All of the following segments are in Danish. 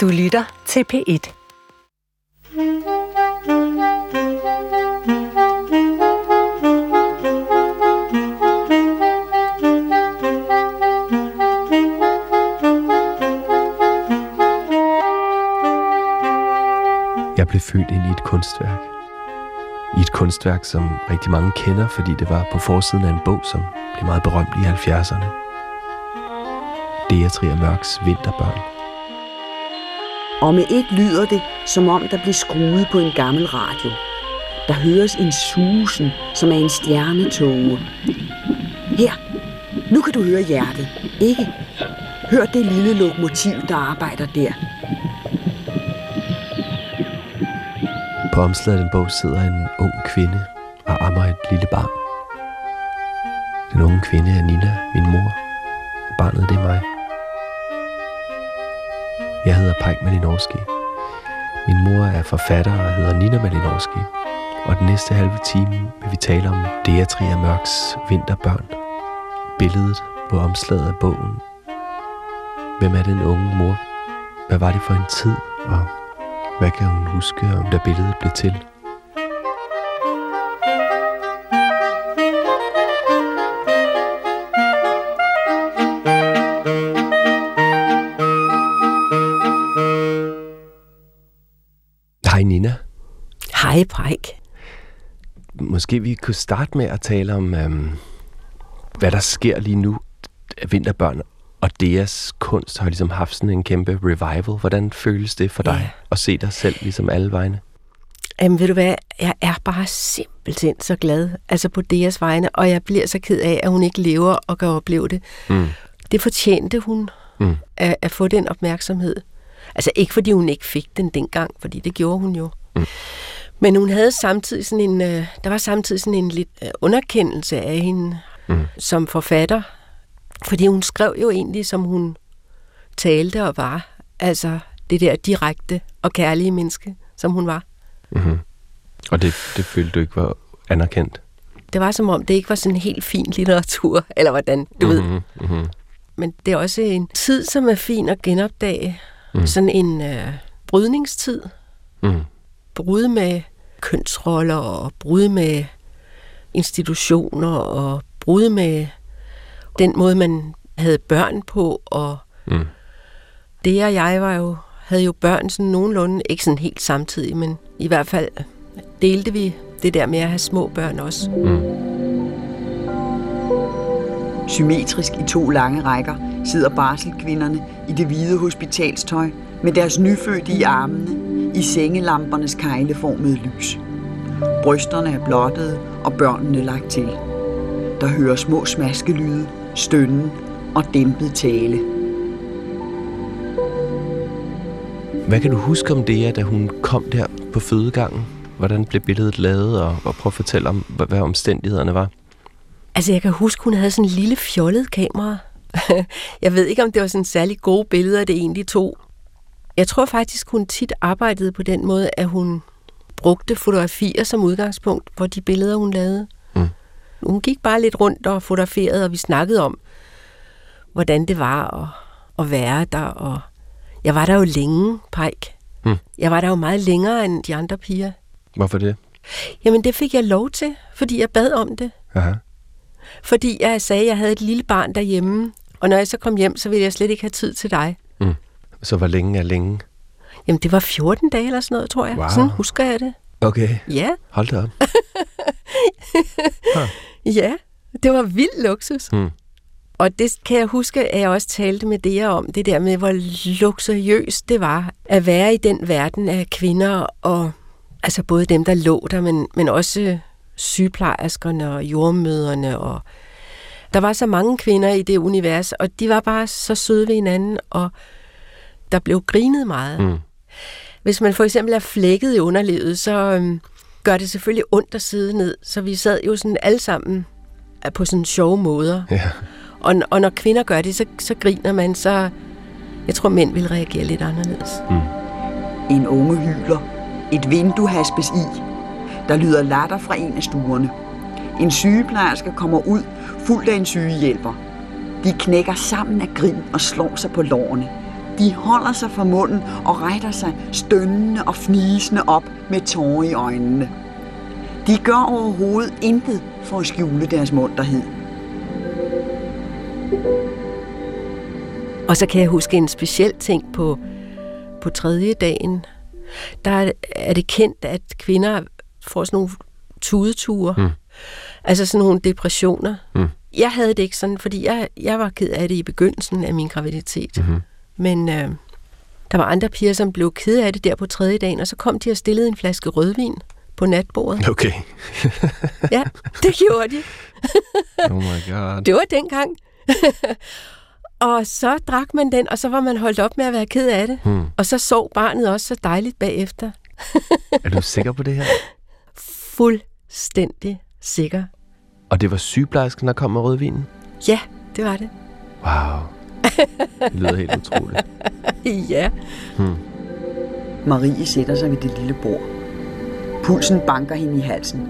Du lytter til P1. Jeg blev født ind i et kunstværk. I et kunstværk, som rigtig mange kender, fordi det var på forsiden af en bog, som blev meget berømt i 70'erne. Deatria Mørks Vinterbørn. Og med et lyder det, som om der blev skruet på en gammel radio. Der høres en susen, som er en stjernetåge. Her, nu kan du høre hjertet, ikke? Hør det lille lokomotiv, der arbejder der. På omslaget af den bog sidder en ung kvinde og ammer et lille barn. Den unge kvinde er Nina, min mor, barnet det er mig. Jeg hedder Pajk Malinowski. Min mor er forfatter og hedder Nina Malinowski. Og den næste halve time vil vi tale om Deatria Mørks Vinterbørn. Billedet på omslaget af bogen. Hvem er den unge mor? Hvad var det for en tid? Og hvad kan hun huske om da billedet blev til? Pejk. Måske vi kunne starte med at tale om, øhm, hvad der sker lige nu. Vinterbørn og deres kunst har ligesom haft sådan en kæmpe revival. Hvordan føles det for dig Ja. at se dig selv ligesom alle vegne? Jamen, ved du hvad? Jeg er bare simpelthen så glad, altså på deres vegne, og jeg bliver så ked af, at hun ikke lever og kan opleve det. Mm. Det fortjente hun, Mm. at, at få den opmærksomhed. Altså ikke fordi hun ikke fik den dengang, fordi det gjorde hun jo. Mm. Men hun havde samtidig sådan en, øh, der var samtidig sådan en lidt øh, underkendelse af hende Mm. som forfatter. Fordi hun skrev jo egentlig, som hun talte og var. Altså det der direkte og kærlige menneske, som hun var. Mm-hmm. Og det, det følte du ikke var anerkendt? Det var som om, det ikke var sådan helt fin litteratur, eller hvordan, du mm-hmm. ved. Mm-hmm. Men det er også en tid, som er fin at genopdage. Mm. Sådan en øh, brydningstid. Mm. Brud med kønsroller, og brud med institutioner, og brud med den måde, man havde børn på. Og Mm. det og jeg var jo, havde jo børn sådan nogenlunde, ikke sådan helt samtidig, men i hvert fald delte vi det der med at have små børn også. Mm. Symmetrisk i to lange rækker sidder barselkvinderne i det hvide hospitalstøj med deres nyfødte i armene i sengelampernes kejleformede lys. Brysterne er blottede og børnene lagt til. Der hører små smaskelyde, stønnen og dæmpet tale. Hvad kan du huske om det, da hun kom der på fødegangen? Hvordan blev billedet lavet, og, og prøv at fortælle om, hvad, hvad omstændighederne var? Altså, jeg kan huske, hun havde sådan en lille fjollet kamera. jeg ved ikke, om det var sådan særlig gode billeder, det egentlig tog. Jeg tror faktisk, hun tit arbejdede på den måde, at hun brugte fotografier som udgangspunkt for de billeder, hun lavede. Mm. Hun gik bare lidt rundt og fotograferede, og vi snakkede om, hvordan det var at, at være der. Og jeg var der jo længe, Pike. Mm. Jeg var der jo meget længere end de andre piger. Hvorfor det? Jamen, det fik jeg lov til, fordi jeg bad om det. Aha. Fordi jeg sagde, at jeg havde et lille barn derhjemme, og når jeg så kom hjem, så ville jeg slet ikke have tid til dig. Så hvor længe er længe? Jamen, det var 14 dage eller sådan noget, tror jeg. Wow. Sådan husker jeg det. Okay, Ja, hold da op. ja. Det var vild luksus. Mm. Og det kan jeg huske, at jeg også talte med det om, det der med, hvor luksuriøst det var at være i den verden af kvinder, og altså både dem, der lå der, men, men også sygeplejerskerne og jordmøderne. Og der var så mange kvinder i det univers, og de var bare så søde ved hinanden, og der blev grinet meget. Mm. Hvis man for eksempel er flækket i underlivet, så øhm, gør det selvfølgelig ondt at sidde ned. Så vi sad jo sådan alle sammen øh, på sådan sjove måder. Ja. Og, og når kvinder gør det, så, så griner man, så jeg tror, mænd vil reagere lidt anderledes. En unge hyler. Et vindue haspes i. Der lyder latter fra en af stuerne. En sygeplejerske kommer ud, fuldt af en sygehjælper. De knækker sammen af grin og slår sig på lårene. De holder sig for munden og retter sig stønnende og fnisende op med tårer i øjnene. De gør overhovedet intet for at skjule deres munterhed. Og så kan jeg huske en speciel ting på, på tredje dagen. Der er det kendt, at kvinder får sådan nogle tudeture. Mm. Altså sådan nogle depressioner. Mm. Jeg havde det ikke sådan, fordi jeg, jeg var ked af det i begyndelsen af min graviditet. Mm-hmm. Men øh, der var andre piger, som blev ked af det der på tredje dagen, og så kom de og stillede en flaske rødvin på natbordet. Okay. ja, det gjorde de. oh my god. Det var dengang. og så drak man den, og så var man holdt op med at være ked af det. Hmm. Og så sov barnet også så dejligt bagefter. er du sikker på det her? Fuldstændig sikker. Og det var sygeplejersken, der kom med rødvinen? Ja, det var det. Wow. Det lyder helt utroligt. ja. Hmm. Marie sætter sig ved det lille bord. Pulsen banker hende i halsen.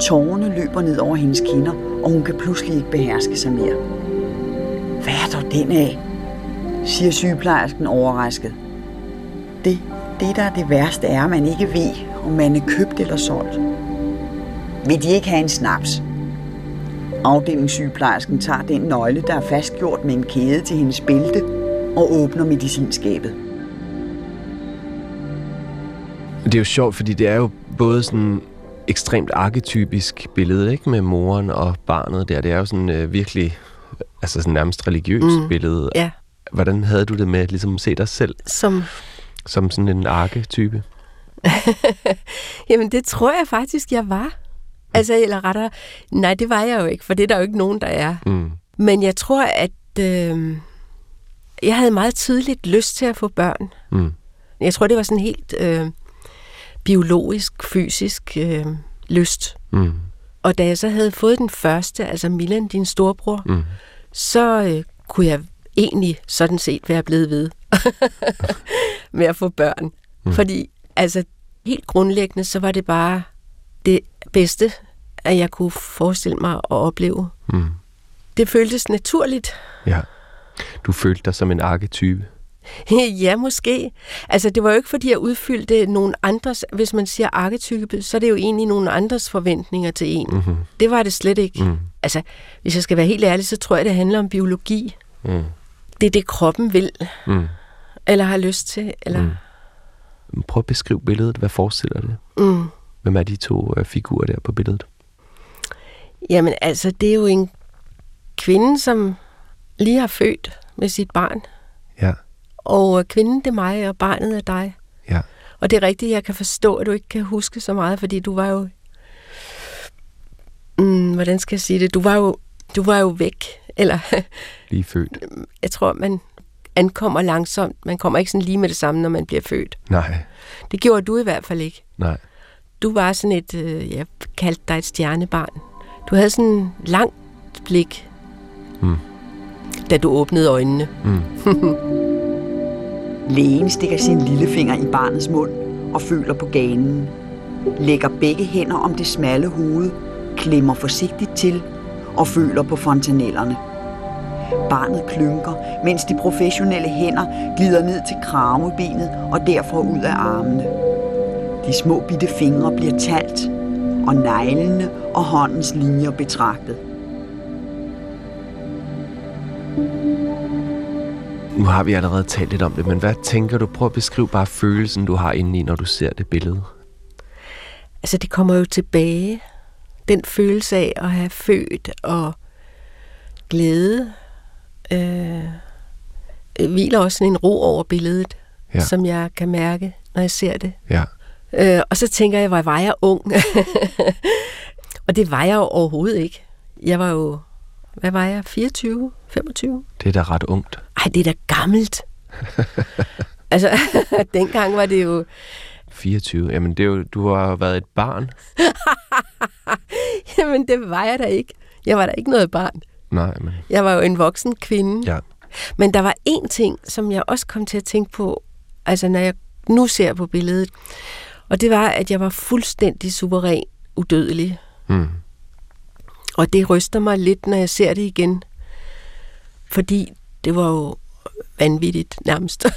Tårerne løber ned over hendes kinder, og hun kan pludselig ikke beherske sig mere. Hvad er der den af? siger sygeplejersken overrasket. Det, det, der er det værste, er, at man ikke ved, om man er købt eller solgt. Vil de ikke have en snaps? Afdelingssygeplejersken tager den nøgle, der er fastgjort med en kæde til hendes bælte, og åbner medicinskabet. Det er jo sjovt, fordi det er jo både sådan ekstremt arketypisk billede, ikke? Med moren og barnet der. Det er jo sådan øh, virkelig, altså sådan nærmest religiøst mm, billede. Ja. Hvordan havde du det med ligesom at se dig selv? Som... Som sådan en arketype? Jamen, det tror jeg faktisk, jeg var. Altså, eller rettere, nej, det var jeg jo ikke, for det er der jo ikke nogen, der er. Mm. Men jeg tror, at øh, jeg havde meget tidligt lyst til at få børn. Mm. Jeg tror, det var sådan helt øh, biologisk, fysisk øh, lyst. Mm. Og da jeg så havde fået den første, altså Milan, din storebror, mm. så øh, kunne jeg egentlig sådan set være blevet ved med at få børn. Mm. Fordi altså helt grundlæggende, så var det bare det bedste, at jeg kunne forestille mig at opleve. Mm. Det føltes naturligt. Ja. Du følte dig som en arketype. ja, måske. Altså, det var jo ikke, fordi jeg udfyldte nogen andres... Hvis man siger arketype, så er det jo egentlig nogen andres forventninger til en. Mm-hmm. Det var det slet ikke. Mm. Altså, hvis jeg skal være helt ærlig, så tror jeg, det handler om biologi. Mm. Det er det, kroppen vil. Mm. Eller har lyst til. Eller... Mm. Prøv at beskrive billedet. Hvad forestiller det? Mm. Hvem er de to uh, figurer der på billedet? Jamen altså, det er jo en kvinde, som lige har født med sit barn. Ja. Og øh, kvinden, det er mig, og barnet er dig. Ja. Og det er rigtigt, jeg kan forstå, at du ikke kan huske så meget, fordi du var jo... Mm, hvordan skal jeg sige det? Du var jo, du var jo væk. Eller... lige født. Jeg tror, man ankommer langsomt. Man kommer ikke sådan lige med det samme, når man bliver født. Nej. Det gjorde du i hvert fald ikke. Nej. Du var sådan et, øh, jeg kaldte dig et stjernebarn. Du havde sådan en langt blik, mm. da du åbnede øjnene. Mm. Lægen stikker sin lillefinger i barnets mund og føler på ganen. Lægger begge hænder om det smalle hoved, klemmer forsigtigt til og føler på fontanellerne. Barnet klynker, mens de professionelle hænder glider ned til kravebenet og derfra ud af armene. De små bitte fingre bliver talt, og neglene og håndens linjer betragtet. Nu har vi allerede talt lidt om det, men hvad tænker du? Prøv at beskrive bare følelsen, du har indeni, når du ser det billede. Altså, det kommer jo tilbage. Den følelse af at have født og glæde. Øh, hviler også en ro over billedet, ja. som jeg kan mærke, når jeg ser det. Ja. Øh, og så tænker jeg, hvor var jeg ung? og det var jeg jo overhovedet ikke. Jeg var jo, hvad var jeg, 24, 25? Det er da ret ungt. Ej, det er da gammelt. altså, dengang var det jo... 24, jamen det er jo, du har været et barn. jamen det var jeg da ikke. Jeg var da ikke noget barn. Nej, men... Jeg var jo en voksen kvinde. Ja. Men der var en ting, som jeg også kom til at tænke på, altså når jeg nu ser på billedet, og det var, at jeg var fuldstændig suveræn udødelig. Mm. Og det ryster mig lidt, når jeg ser det igen. Fordi det var jo vanvittigt nærmest.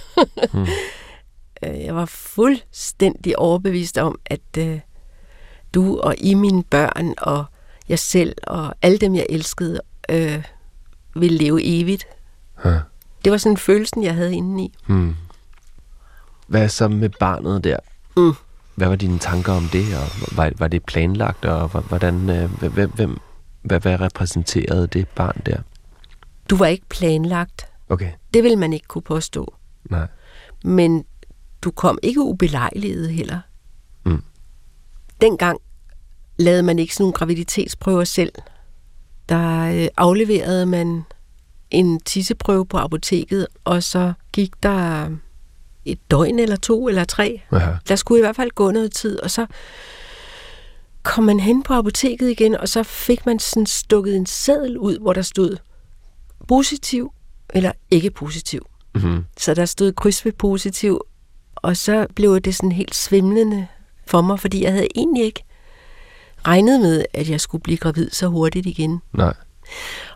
Øh, Jeg var fuldstændig overbevist om, at øh, du og I mine børn og jeg selv og alle dem, jeg elskede, øh, ville leve evigt. Ja. Det var sådan følelsen, jeg havde indeni. Hmm. Hvad så med barnet der? Mm. Hvad var dine tanker om det, og var, var det planlagt, og hvor- hvordan, øh, hvem, hvem, hvad, hvad repræsenterede det barn der? Du var ikke planlagt. Okay, Det vil man ikke kunne påstå. nej. Men du kom ikke ubelejliget heller. Mm. Dengang lavede man ikke sådan nogle graviditetsprøver selv. Der øh, afleverede man en tisseprøve på apoteket, og så gik der et døgn eller to eller tre. Aha. Der skulle i hvert fald gå noget tid, og så kom man hen på apoteket igen, og så fik man sådan stukket en seddel ud, hvor der stod positiv eller ikke positiv. Mm-hmm. Så der stod kryds ved positiv, og så blev det sådan helt svimlende for mig, fordi jeg havde egentlig ikke regnet med, at jeg skulle blive gravid så hurtigt igen. Nej.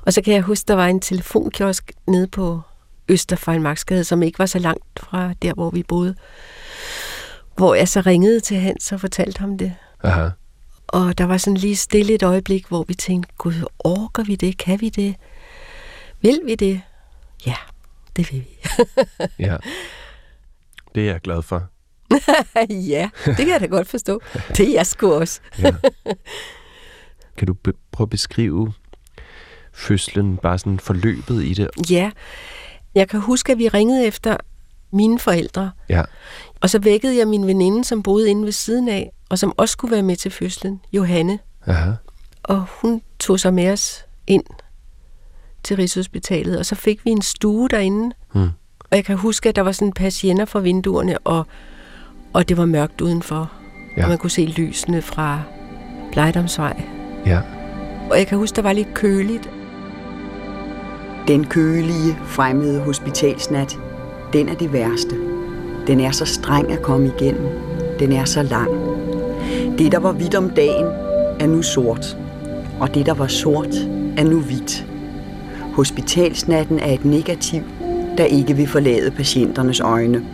Og så kan jeg huske, der var en telefonkiosk nede på Østerfejlmarksgade, som ikke var så langt fra der, hvor vi boede. Hvor jeg så ringede til Hans og fortalte ham det. Aha. Og der var sådan lige stille et øjeblik, hvor vi tænkte, gud, orker vi det? Kan vi det? Vil vi det? Ja, det vil vi. Ja. Det er jeg glad for. ja, det kan jeg da godt forstå. Det er jeg sgu også. Ja. kan du be- prøve at beskrive fødslen, bare sådan forløbet i det? Ja, jeg kan huske, at vi ringede efter mine forældre, Ja. og så vækkede jeg min veninde, som boede inde ved siden af, og som også skulle være med til fødslen, Johanne. Aha. Og hun tog sig med os ind til Rigshospitalet, og så fik vi en stue derinde. Hmm. Og jeg kan huske, at der var sådan patienter fra vinduerne, og, og det var mørkt udenfor. Ja. Og man kunne se lysene fra Blejdomsvej. Ja. Og jeg kan huske, der var lidt køligt, Den kølige, fremmede hospitalsnat, den er det værste. Den er så streng at komme igennem. Den er så lang. Det, der var hvidt om dagen, er nu sort. Og det, der var sort, er nu hvidt. Hospitalsnatten er et negativ, der ikke vil forlade patienternes øjne.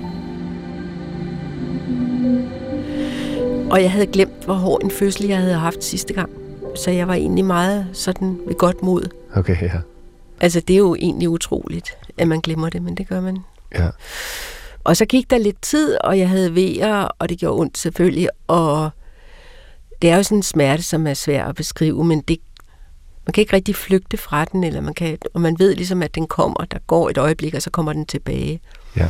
Og jeg havde glemt, hvor hård en fødsel jeg havde haft sidste gang. Så jeg var egentlig meget sådan ved godt mod. Okay, ja. Altså, det er jo egentlig utroligt, at man glemmer det, men det gør man. Ja. Og så gik der lidt tid, og jeg havde vejer, og det gjorde ondt selvfølgelig. Og det er jo sådan en smerte, som er svær at beskrive, men det, man kan ikke rigtig flygte fra den, eller man kan, og man ved ligesom, at den kommer. Der går et øjeblik, og så kommer den tilbage. Ja.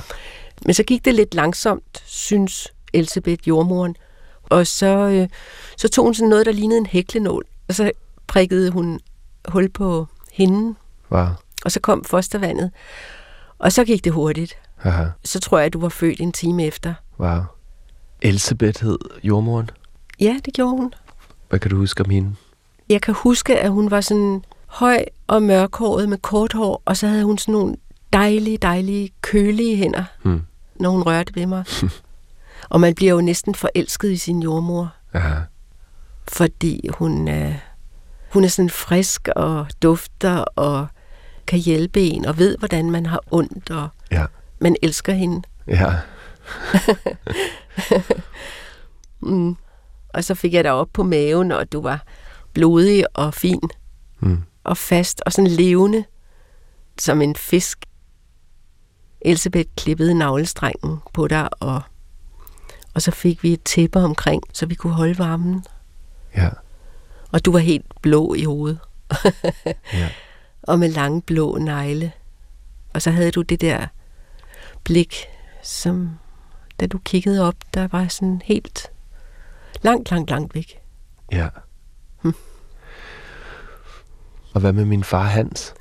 Men så gik det lidt langsomt, synes Elisabeth, jordmoren. Og så, øh, så tog hun sådan noget, der lignede en hæklenål, og så prikkede hun hul på hinden, Wow. og så kom fostervandet. Og så gik det hurtigt. Aha. Så tror jeg, at du var født en time efter. Wow. Elisabeth hed jordmoren. Ja, det gjorde hun. Hvad kan du huske om hende? Jeg kan huske, at hun var sådan høj og mørkhåret med kort hår, og så havde hun sådan nogle dejlige, dejlige, kølige hænder, Hmm. når hun rørte ved mig. og man bliver jo næsten forelsket i sin jordmor, Aha. fordi hun, øh, hun er sådan frisk og dufter og kan hjælpe en og ved, hvordan man har ondt, og Ja. man elsker hende. Ja. Mm. Og så fik jeg dig op på maven, og du var blodig og fin Hmm. og fast og sådan levende som en fisk. Elisabeth klippede navlestrengen på dig, og, og så fik vi et tæppe omkring, så vi kunne holde varmen. Ja. Og du var helt blå i hovedet, Ja. Og med lange blå negle. Og så havde du det der blik, som da du kiggede op, der var sådan helt langt, langt, langt væk. Ja. Hm. Og hvad med min far Hans?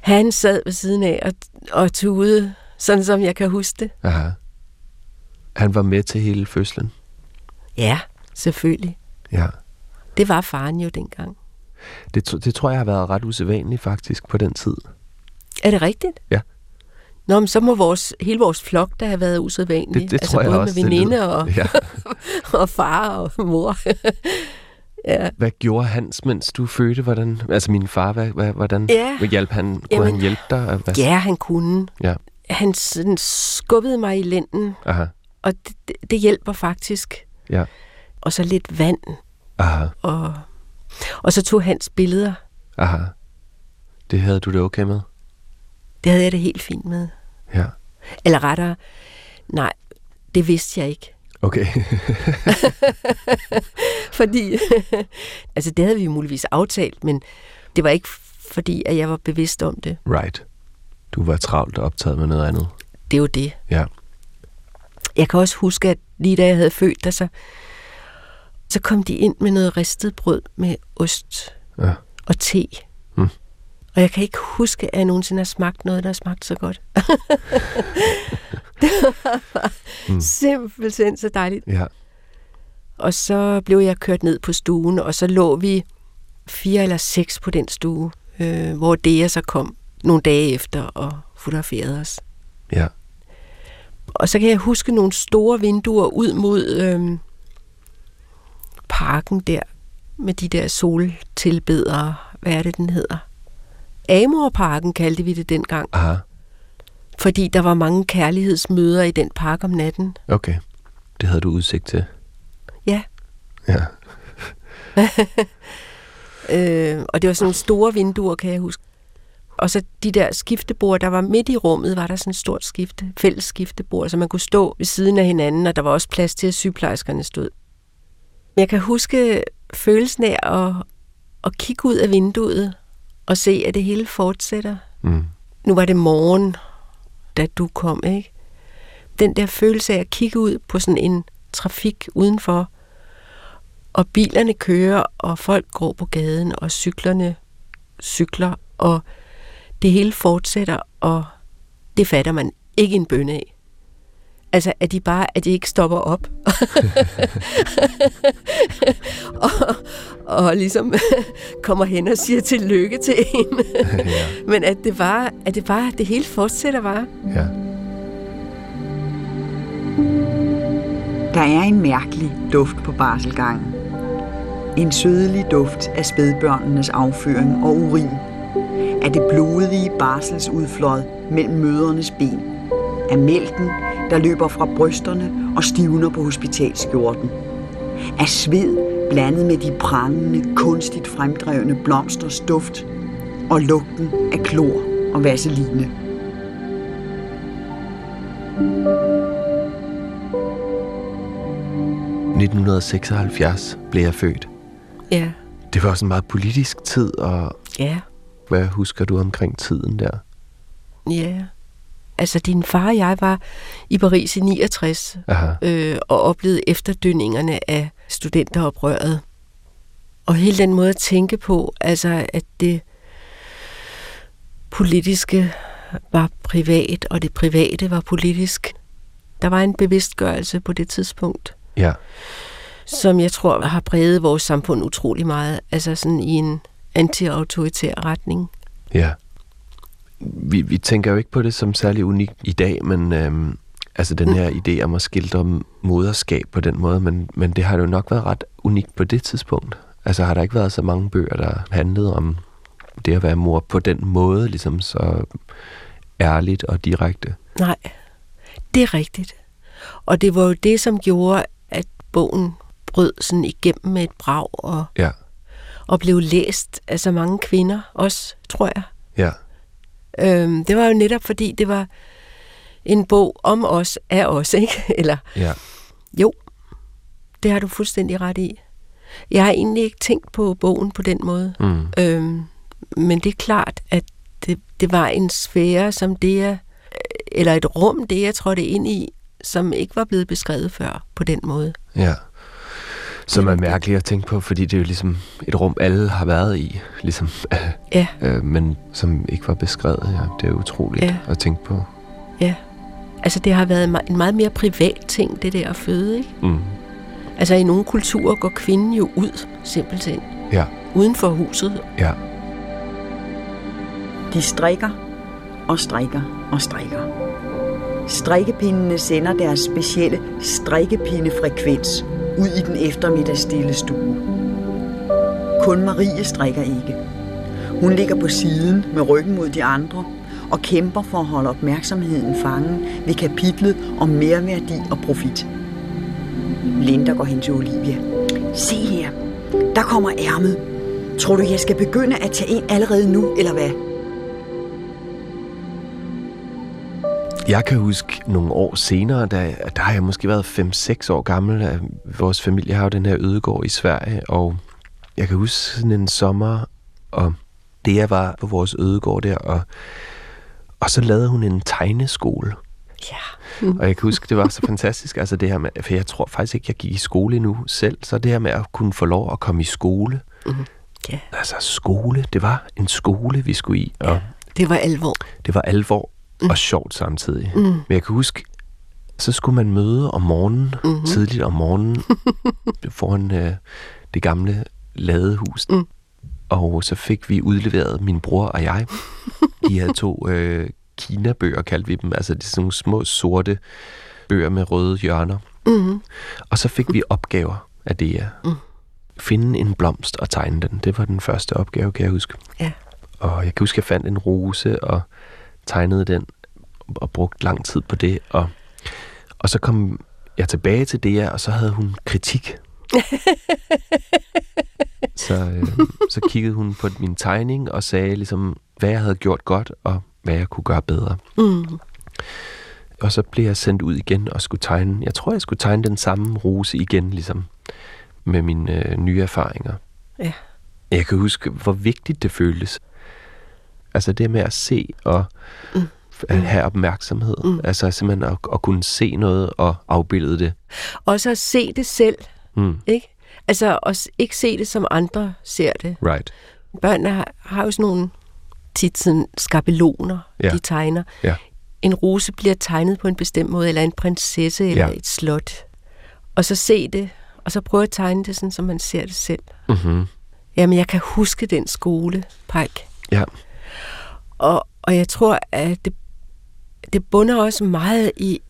Han sad ved siden af og, og tude, sådan som jeg kan huske det. Aha. Han var med til hele fødslen. Ja, selvfølgelig. Ja. Det var faren jo dengang. Det, det tror jeg har været ret usædvanligt faktisk på den tid. Er det rigtigt? Ja. Nå, men så må vores, hele vores flok der have været usædvanlig. Det, det altså tror jeg både også. med veninde og, Ja. og far og mor. ja. Hvad gjorde Hans, mens du fødte? Hvordan, altså min far, hvad, hvad, hvordan Ja. hvad hjalp han? Kunne Jamen, han hjælpe dig? Hvad? ja, han kunne. Ja. han sådan skubbede mig i lænden, Aha. og det, det, det hjælper faktisk. Ja. Og så lidt vand, Aha. og, og så tog hans billeder. Aha. Det havde du det okay med? Det havde jeg det helt fint med. Ja. Eller rettere, nej, det vidste jeg ikke. Okay. Fordi, altså det havde vi muligvis aftalt, men det var ikke fordi, at jeg var bevidst om det. right. Du var travlt og optaget med noget andet. Det er jo det. Ja. Jeg kan også huske, at lige da jeg havde født dig, så, så kom de ind med noget ristet brød med ost Ja. og te. Mm. Og jeg kan ikke huske, at jeg nogensinde har smagt noget, der har smagt så godt. det var bare Mm. mm. simpelthen så dejligt. Ja. Og så blev jeg kørt ned på stuen, og så lå vi fire eller seks på den stue, øh, hvor Dea så kom nogle dage efter og fotograferede os. Ja. Og så kan jeg huske nogle store vinduer ud mod øh, parken der, med de der soltilbedere. Hvad er det, den hedder? Amorparken kaldte vi det dengang, Aha. fordi der var mange kærlighedsmøder i den park om natten. Okay. Det havde du udsigt til. Ja, Ja. Øh, og det var sådan nogle store vinduer, kan jeg huske. Og så de der skiftebord, der var midt i rummet, var der sådan et stort skifte, fælles skiftebord, så man kunne stå ved siden af hinanden, og der var også plads til, at sygeplejerskerne stod. Jeg kan huske følelsen af at, at kigge ud af vinduet og se, at det hele fortsætter. Mm. Nu var det morgen, da du kom, ikke? Den der følelse af at kigge ud på sådan en trafik udenfor, og bilerne kører, og folk går på gaden, og cyklerne cykler, og det hele fortsætter, og det fatter man ikke en bønne af. Altså, at de bare, at de ikke stopper op. og, og ligesom kommer hen og siger tillykke til en. ja. Men at det bare, at det bare, det hele fortsætter bare. Ja. Der er en mærkelig duft på barselgangen. En sødelig duft af spædbørnenes afføring og urin. Af det blodige barselsudflod mellem mødernes ben. Af mælken, der løber fra brysterne og stivner på hospitalskjorten. Af sved blandet med de prangende, kunstigt fremdrevne blomsters duft. Og lugten af klor og vaseline. I 1976 blev jeg født. Ja. Det var også en meget politisk tid, og Ja. hvad husker du omkring tiden der? Ja. Altså, din far og jeg var i Paris i 69 Aha. øh, og oplevede efterdønningerne af studenteroprøret. Og hele den måde at tænke på, altså at det politiske var privat, og det private var politisk. Der var en bevidstgørelse på det tidspunkt, Ja. som jeg tror har præget vores samfund utrolig meget, altså sådan i en anti-autoritær retning. Ja. Vi, vi tænker jo ikke på det som særlig unikt i dag, men øhm, altså den her idé om at skildre moderskab på den måde, men, men det har jo nok været ret unikt på det tidspunkt. Altså har der ikke været så mange bøger, der handlede om det at være mor på den måde, ligesom så ærligt og direkte. Nej, det er rigtigt. Og det var jo det, som gjorde, at bogen brød sådan igennem med et brag og, Ja, og blev læst af så mange kvinder også, tror jeg. ja, Øhm, det var jo netop fordi, det var en bog om os, af os, ikke? Eller ja, jo, det har du fuldstændig ret i. Jeg har egentlig ikke tænkt på bogen på den måde. mm, Øhm, men det er klart, at det, det var en sfære, som det er, eller et rum, det jeg trådte ind i, som ikke var blevet beskrevet før på den måde. ja. Som er mærkeligt at tænke på, fordi det er jo ligesom et rum, alle har været i, ligesom, Ja, øh, men som ikke var beskrevet. Ja. Det er utroligt Ja. at tænke på. ja. Altså det har været en meget mere privat ting, det der at føde, ikke? Mm. Altså i nogle kulturer går kvinden jo ud, simpelthen, Ja, uden for huset. ja, De strikker og strikker og strikker. Strikkepindene sender deres specielle strikkepindefrekvens ud i den eftermiddagsstille stue. Kun Marie strikker ikke. Hun ligger på siden med ryggen mod de andre og kæmper for at holde opmærksomheden fangen ved kapitlet om merværdi og profit. Linda går hen til Olivia. Se her, der kommer ærmet. Tror du, jeg skal begynde at tage ind allerede nu, eller hvad? Jeg kan huske nogle år senere, da, der har jeg måske været 5-6 år gammel. Vores familie har jo den her ødegård i Sverige, og jeg kan huske sådan en sommer, og det jeg var på vores ødegård der, og, og så lavede hun en tegneskole. Ja. Mm. Og jeg kan huske, det var så fantastisk, altså det her med, for jeg tror faktisk ikke, jeg gik i skole endnu selv, så det her med at kunne få lov at komme i skole. Mm. Ja. Altså skole, det var en skole, vi skulle i, og ja, det var alvor. Det var alvor mm. og sjovt samtidig. Mm. Men jeg kan huske, så skulle man møde om morgenen, mm-hmm. tidligt om morgenen, foran øh, det gamle ladehus. Mm. Og så fik vi udleveret, min bror og jeg, de havde to øh, Kina-bøger, kaldte vi dem. Altså det er sådan nogle små sorte bøger med røde hjørner. Mm-hmm. Og så fik vi opgaver af det her. Mm. Finde en blomst og tegne den. Det var den første opgave, kan jeg huske. Ja. Og jeg kan huske, at jeg fandt en rose og tegnede den og brugte lang tid på det. Og, og så kom jeg tilbage til det, og så havde hun kritik. så, øh, så kiggede hun på min tegning og sagde ligesom, hvad jeg havde gjort godt, og hvad jeg kunne gøre bedre. Mm. Og så blev jeg sendt ud igen og skulle tegne. Jeg tror, jeg skulle tegne den samme rose igen, ligesom med mine øh, nye erfaringer. Ja. Jeg kan huske, hvor vigtigt det føltes. Altså det med at se og mm. at have opmærksomhed. Mm. Altså simpelthen at, at kunne se noget og afbilde det. Og så at se det selv. Mm. Ikke? Altså at ikke se det, som andre ser det. Right. Børnene har, har jo sådan nogle tit sådan skabeloner, ja. de tegner. Ja. En rose bliver tegnet på en bestemt måde, eller en prinsesse, eller ja. et slot. Og så se det, og så prøve at tegne det sådan, som man ser det selv. Mm-hmm. Jamen, jeg kan huske den skole, Pike. Ja. Og, og jeg tror, at det, det bunder også meget i,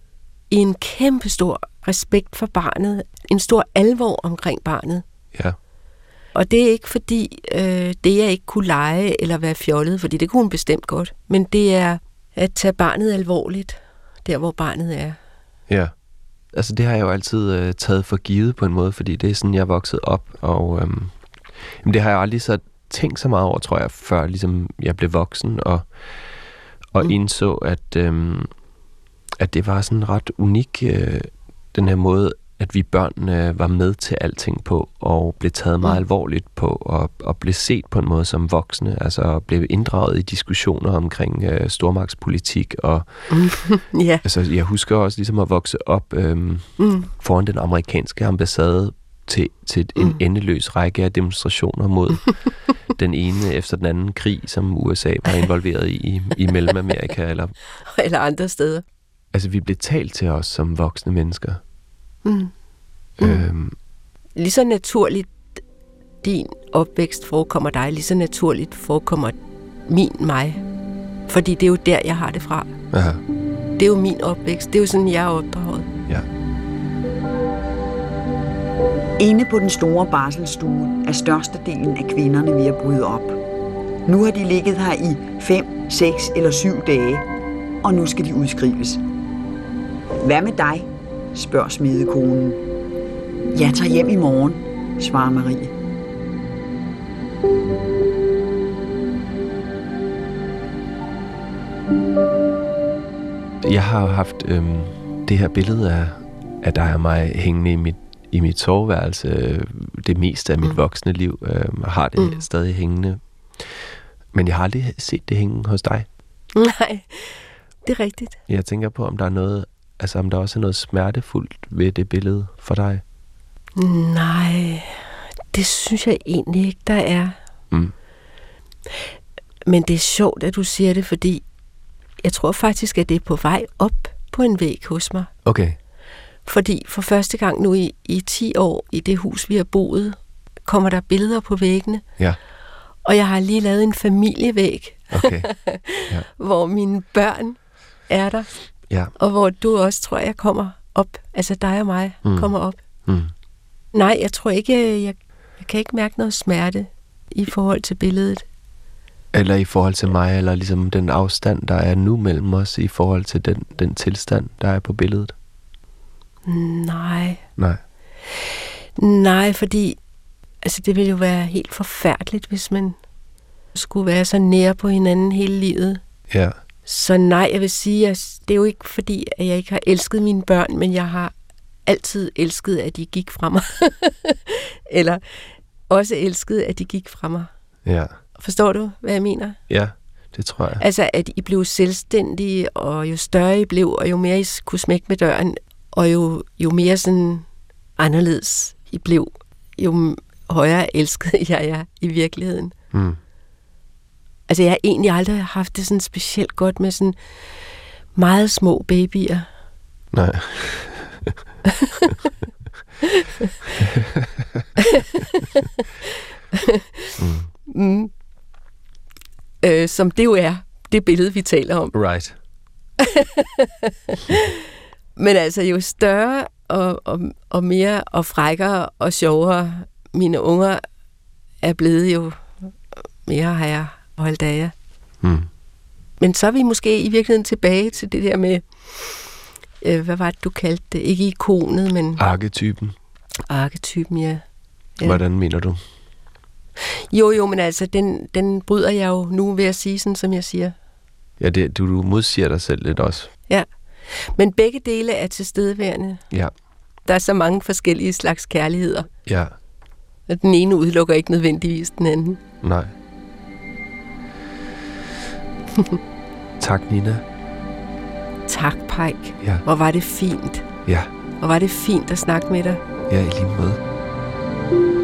i en kæmpe stor respekt for barnet. En stor alvor omkring barnet. Ja. Og det er ikke fordi, øh, det jeg ikke kunne lege eller være fjollet, fordi det kunne hun bestemt godt. Men det er at tage barnet alvorligt, der hvor barnet er. Ja. Altså det har jeg jo altid øh, taget for givet på en måde, fordi det er sådan, jeg er vokset op, og øhm, jamen, det har jeg aldrig så tænkt så meget over, tror jeg, før ligesom jeg blev voksen, og, og mm. indså, at, øhm, at det var sådan ret unik, øh, den her måde, at vi børn øh, var med til alting på, og blev taget meget mm. alvorligt på, og, og blev set på en måde som voksne, altså blev inddraget i diskussioner omkring øh, stormagtspolitik, og yeah. altså, jeg husker også ligesom at vokse op øh, mm. foran den amerikanske ambassade til, til en mm. endeløs række af demonstrationer mod den ene efter den anden krig, som USA var involveret i, i Mellemamerika. Eller, eller andre steder. Altså, vi blev talt til os som voksne mennesker. Mm. Mm. Øhm, lige så naturligt din opvækst forekommer dig, lige så naturligt forekommer min mig. Fordi det er jo der, jeg har det fra. Aha. Det er jo min opvækst. Det er jo sådan, jeg er opdraget. Ja. Inde på den store barselsstue er størstedelen af kvinderne ved at bryde op. Nu har de ligget her i 5, 6 eller 7 dage, og nu skal de udskrives. Hvad med dig? spørger smedekonen. Jeg tager hjem i morgen, svarer Marie. Jeg har haft øhm, det her billede af, af dig og mig hængende i mit, i mit soveværelse øh, det meste af mit mm. voksne liv. Øh, har det mm. stadig hængende. Men jeg har aldrig set det hænge hos dig. Nej, det er rigtigt. Jeg tænker på, om der er noget, altså om der også er noget smertefuldt ved det billede for dig. Nej, det synes jeg egentlig ikke, der er. Mm. Men det er sjovt, at du siger det, fordi jeg tror faktisk, at det er på vej op på en væg hos mig. Okay. Fordi for første gang nu i, i 10 år i det hus, vi har boet, kommer der billeder på væggene. Ja. Og jeg har lige lavet en familievæg, okay. ja. hvor mine børn er der. Ja. Og hvor du også, tror jeg, kommer op. Altså dig og mig mm. kommer op. Mm. Nej, jeg tror ikke, jeg, jeg kan ikke mærke noget smerte i forhold til billedet. Eller i forhold til mig, eller ligesom den afstand, der er nu mellem os, i forhold til den, den tilstand, der er på billedet? Nej. Nej. Nej, fordi altså, det ville jo være helt forfærdeligt, hvis man skulle være så nær på hinanden hele livet. Ja. Så nej, jeg vil sige, at det er jo ikke fordi, at jeg ikke har elsket mine børn, men jeg har altid elsket, at de gik fra mig. Eller også elsket, at de gik fra mig. Ja. Forstår du, hvad jeg mener? Ja, det tror jeg. Altså, at I blev selvstændige, og jo større I blev, og jo mere I kunne smække med døren, og jo, jo mere sådan anderledes I blev, jo højere elskede jeg jer i virkeligheden. Mm. Altså, jeg har egentlig aldrig haft det sådan specielt godt med sådan meget små babyer. Nej. Mm. Øh, som det jo er, det billede, vi taler om. Right. Men altså, jo større og, og, og mere og frækkere og sjovere mine unger er blevet, jo mere har jeg holdt af jer. Mm. Men så er vi måske i virkeligheden tilbage til det der med, øh, hvad var det, du kaldte det? Ikke ikonet, men Arketypen. arketypen, ja. Ja. Hvordan mener du? Jo, jo, men altså, den, den bryder jeg jo nu ved at sige, sådan som jeg siger. Ja, det, du, du modsiger dig selv lidt også. Ja. Men begge dele er tilstedeværende. Ja. Der er så mange forskellige slags kærligheder. Ja. Og den ene udelukker ikke nødvendigvis den anden. Nej. tak, Nina. Tak, Pike. Ja. Hvor var det fint. Ja. Hvor var det fint at snakke med dig. Ja, i lige måde. Gå på